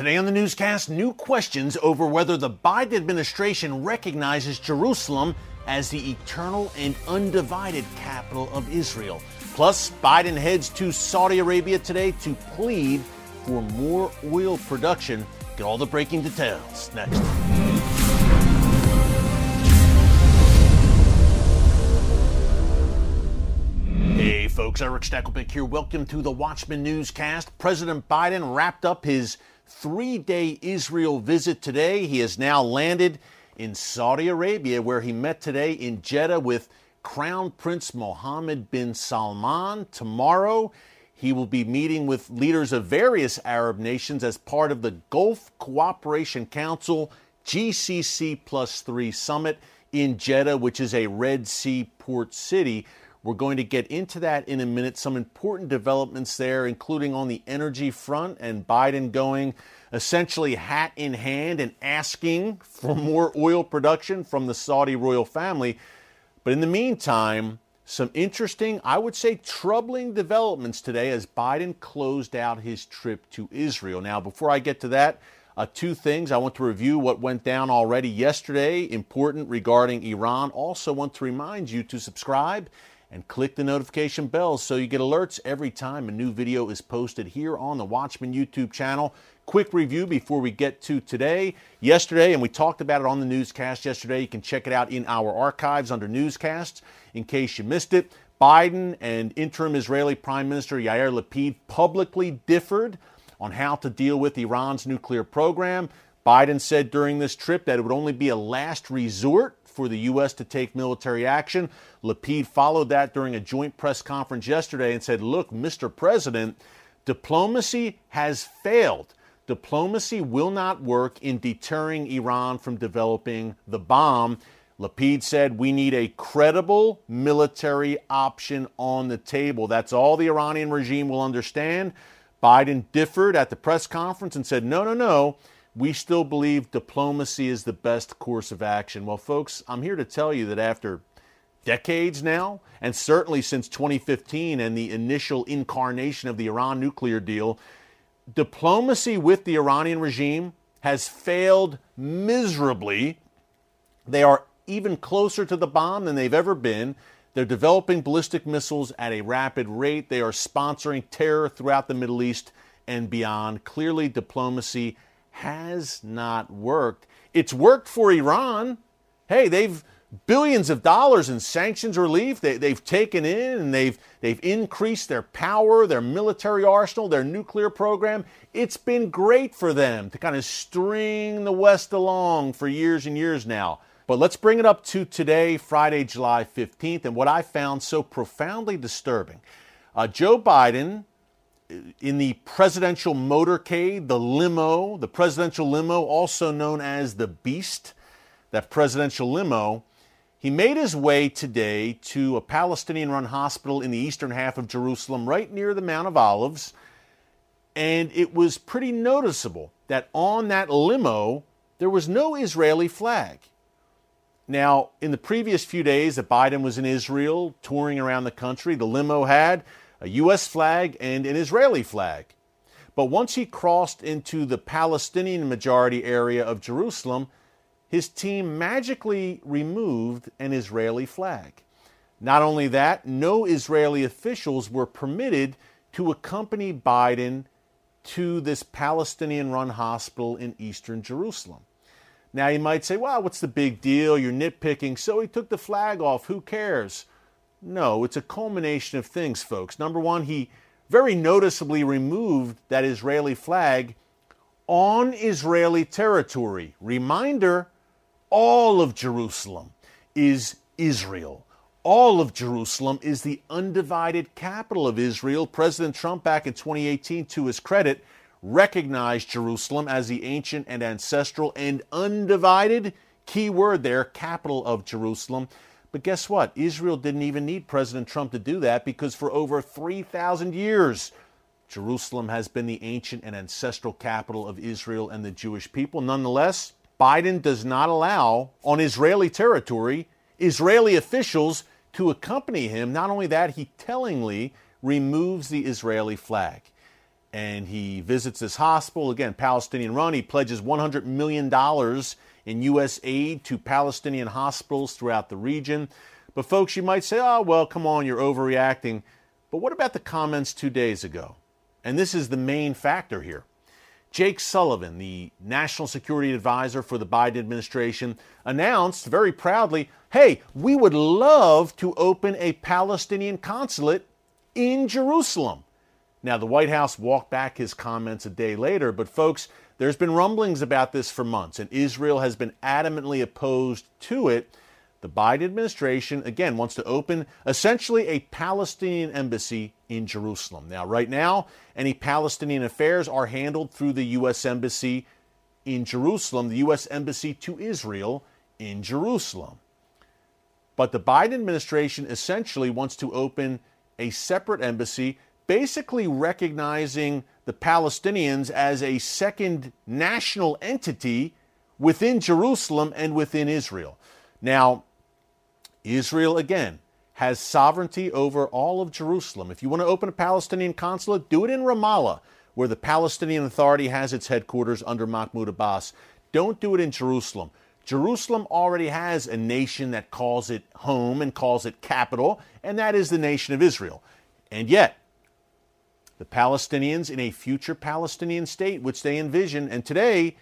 Today on the newscast, new questions over whether the Biden administration recognizes Jerusalem as the eternal and undivided capital of Israel. Plus, Biden heads to Saudi Arabia today to plead for more oil production. Get all the breaking details next. Hey folks, Erick Stakelbeck here. Welcome to the Watchman Newscast. President Biden wrapped up his three day Israel visit today. He has now landed in Saudi Arabia, where he met today in Jeddah with Crown Prince Mohammed bin Salman. Tomorrow, he will be meeting with leaders of various Arab nations as part of the Gulf Cooperation Council GCC Plus 3 Summit in Jeddah, which is a Red Sea port city. We're going to get into that in a minute. Some important developments there, including on the energy front, and Biden going essentially hat in hand and asking for more oil production from the Saudi royal family. But in the meantime, some interesting, I would say troubling developments today as Biden closed out his trip to Israel. Now, before I get to that, uh, two things. I want to review what went down already yesterday, important regarding Iran. Also, want to remind you to subscribe and click the notification bell so you get alerts every time a new video is posted here on the Watchman YouTube channel. Quick review before we get to today. Yesterday, and we talked about it on the newscast yesterday, you can check it out in our archives under newscasts in case you missed it. Biden and interim Israeli Prime Minister Yair Lapid publicly differed on how to deal with Iran's nuclear program. Biden said during this trip that it would only be a last resort for the U.S. to take military action. Lapid followed that during a joint press conference yesterday and said, Look, Mr. President, diplomacy has failed. Diplomacy will not work in deterring Iran from developing the bomb. Lapid said, We need a credible military option on the table. That's all the Iranian regime will understand. Biden differed at the press conference and said, No, no, no we still believe diplomacy is the best course of action. Well, folks, I'm here to tell you that after decades now, and certainly since 2015 and the initial incarnation of the Iran nuclear deal, diplomacy with the Iranian regime has failed miserably. They are even closer to the bomb than they've ever been. They're developing ballistic missiles at a rapid rate. They are sponsoring terror throughout the Middle East and beyond. Clearly, diplomacy has not worked. It's worked for Iran. Hey, they've billions of dollars in sanctions relief they, have taken in and they've, they've increased their power, their military arsenal, their nuclear program. It's been great for them to kind of string the West along for years and years now. But let's bring it up to today, Friday, July 15th, and what I found so profoundly disturbing. Uh, Joe Biden in the presidential motorcade, the limo, the presidential limo, also known as the Beast, that presidential limo, he made his way today to a Palestinian run hospital in the eastern half of Jerusalem, right near the Mount of Olives. And it was pretty noticeable that on that limo, there was no Israeli flag. Now, in the previous few days that Biden was in Israel touring around the country, the limo had a U.S. flag and an Israeli flag. But once he crossed into the Palestinian majority area of Jerusalem, his team magically removed an Israeli flag. Not only that, no Israeli officials were permitted to accompany Biden to this Palestinian run hospital in eastern Jerusalem. Now, you might say, well, what's the big deal? You're nitpicking. So he took the flag off. Who cares? No, it's a culmination of things, folks. Number one, he very noticeably removed that Israeli flag on Israeli territory. Reminder all of Jerusalem is Israel. All of Jerusalem is the undivided capital of Israel. President Trump, back in 2018, to his credit, recognized Jerusalem as the ancient and ancestral and undivided, key word there, capital of Jerusalem. But guess what? Israel didn't even need President Trump to do that because for over 3,000 years, Jerusalem has been the ancient and ancestral capital of Israel and the Jewish people. Nonetheless, Biden does not allow on Israeli territory Israeli officials to accompany him. Not only that, he tellingly removes the Israeli flag. and he visits this hospital. Again, Palestinian run. He pledges $100 million in U.S. aid to Palestinian hospitals throughout the region. But, folks, you might say, oh, well, come on, you're overreacting. But what about the comments two days ago? And this is the main factor here. Jake Sullivan, the national security advisor for the Biden administration, announced very proudly hey, we would love to open a Palestinian consulate in Jerusalem. Now, the White House walked back his comments a day later, but folks, there's been rumblings about this for months, and Israel has been adamantly opposed to it. The Biden administration, again, wants to open essentially a Palestinian embassy in Jerusalem. Now, right now, any Palestinian affairs are handled through the U.S. Embassy in Jerusalem, the U.S. Embassy to Israel in Jerusalem. But the Biden administration essentially wants to open a separate embassy basically recognizing the Palestinians as a second national entity within Jerusalem and within Israel. Now, Israel, again, has sovereignty over all of Jerusalem. If you want to open a Palestinian consulate, do it in Ramallah, where the Palestinian Authority has its headquarters under Mahmoud Abbas. Don't do it in Jerusalem. Jerusalem already has a nation that calls it home and calls it capital, and that is the nation of Israel. And yet, the Palestinians in a future Palestinian state, which they envision. And today,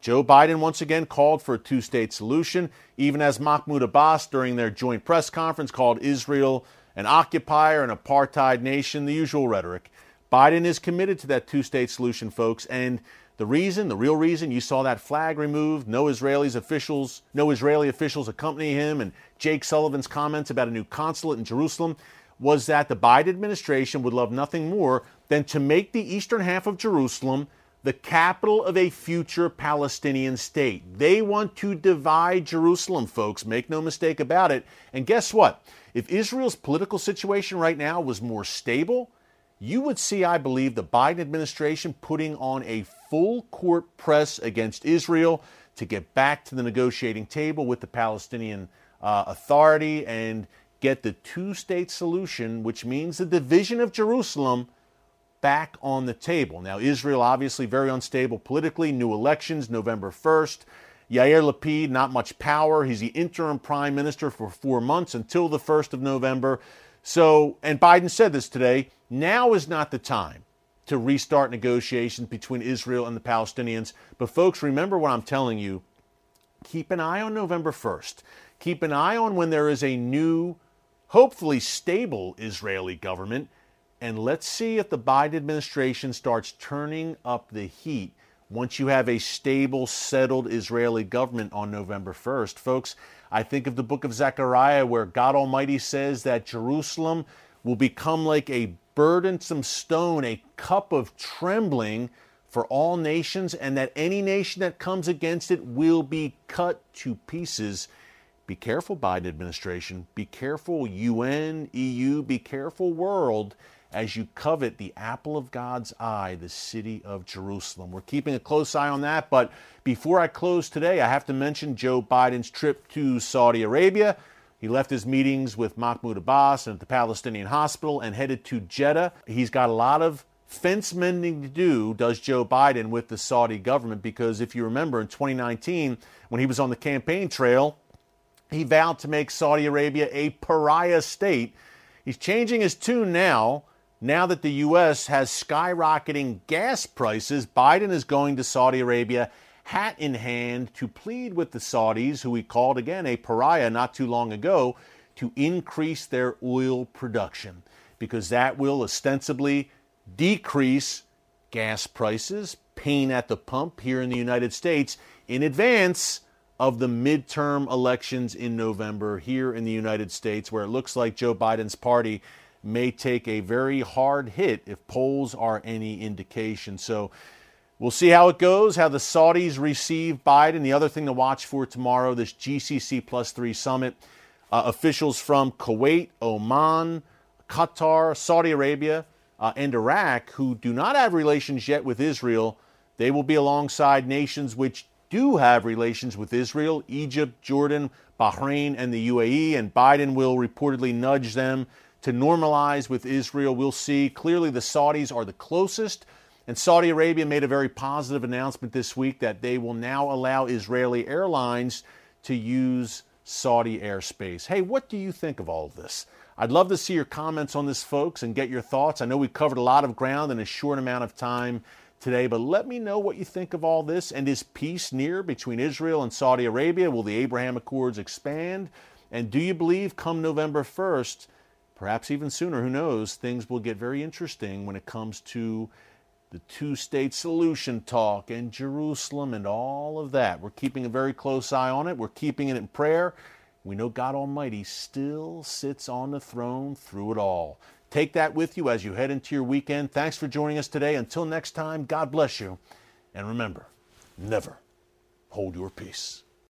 Joe Biden once again called for a two state solution, even as Mahmoud Abbas, during their joint press conference, called Israel an occupier, an apartheid nation, the usual rhetoric. Biden is committed to that two state solution, folks. And the reason, the real reason you saw that flag removed, no Israelis officials, no Israeli officials accompany him, and Jake Sullivan's comments about a new consulate in Jerusalem was that the Biden administration would love nothing more than to make the eastern half of Jerusalem the capital of a future Palestinian state. They want to divide Jerusalem, folks. Make no mistake about it. And guess what? If Israel's political situation right now was more stable, you would see, I believe, the Biden administration putting on a full court press against Israel to get back to the negotiating table with the Palestinian uh, Authority and get the two state solution, which means the division of Jerusalem, back on the table. Now, Israel obviously very unstable politically, new elections November 1st. Yair Lapid, not much power. He's the interim prime minister for four months until the 1st of November. So, and Biden said this today now is not the time to restart negotiations between Israel and the Palestinians. But, folks, remember what I'm telling you. Keep an eye on November 1st. Keep an eye on when there is a new hopefully stable Israeli government. And let's see if the Biden administration starts turning up the heat once you have a stable, settled Israeli government on November 1st. Folks, I think of the book of Zechariah where God Almighty says that Jerusalem will become like a burdensome stone, a cup of trembling for all nations, and that any nation that comes against it will be cut to pieces. Be careful, Biden administration. Be careful, UN, EU. Be careful, world, as you covet the apple of God's eye, the city of Jerusalem. We're keeping a close eye on that. But before I close today, I have to mention Joe Biden's trip to Saudi Arabia. He left his meetings with Mahmoud Abbas and at the Palestinian hospital and headed to Jeddah. He's got a lot of fence mending to do, does Joe Biden, with the Saudi government, because if you remember in 2019, when he was on the campaign trail, he vowed to make Saudi Arabia a pariah state. He's changing his tune now. Now that the U.S. has skyrocketing gas prices, Biden is going to Saudi Arabia hat in hand to plead with the Saudis, who he called again a pariah not too long ago, to increase their oil production because that will ostensibly decrease gas prices, pain at the pump here in the United States in advance of the midterm elections in November here in the United States, where it looks like Joe Biden's party may take a very hard hit if polls are any indication. So we'll see how it goes, how the Saudis receive Biden. The other thing to watch for tomorrow this GCC plus three summit. Uh, officials from Kuwait, Oman, Qatar, Saudi Arabia, uh, and Iraq, who do not have relations yet with Israel, they will be alongside nations which do have relations with Israel Egypt, Jordan, Bahrain, and the UAE, and Biden will reportedly nudge them to normalize with Israel. We'll see. Clearly, the Saudis are the closest And Saudi Arabia made a very positive announcement this week that they will now allow Israeli airlines to use Saudi airspace. Hey, what do you think of all of this? I'd love to see your comments on this, folks, and get your thoughts. I know we covered a lot of ground in a short amount of time today, but let me know what you think of all this. And is peace near between Israel and Saudi Arabia? Will the Abraham Accords expand? And do you believe come November 1st, perhaps even sooner, who knows, things will get very interesting when it comes to the two state solution talk and Jerusalem and all of that. We're keeping a very close eye on it. We're keeping it in prayer. We know God Almighty still sits on the throne through it all. Take that with you as you head into your weekend. Thanks for joining us today. Until next time, God bless you. And remember, never hold your peace.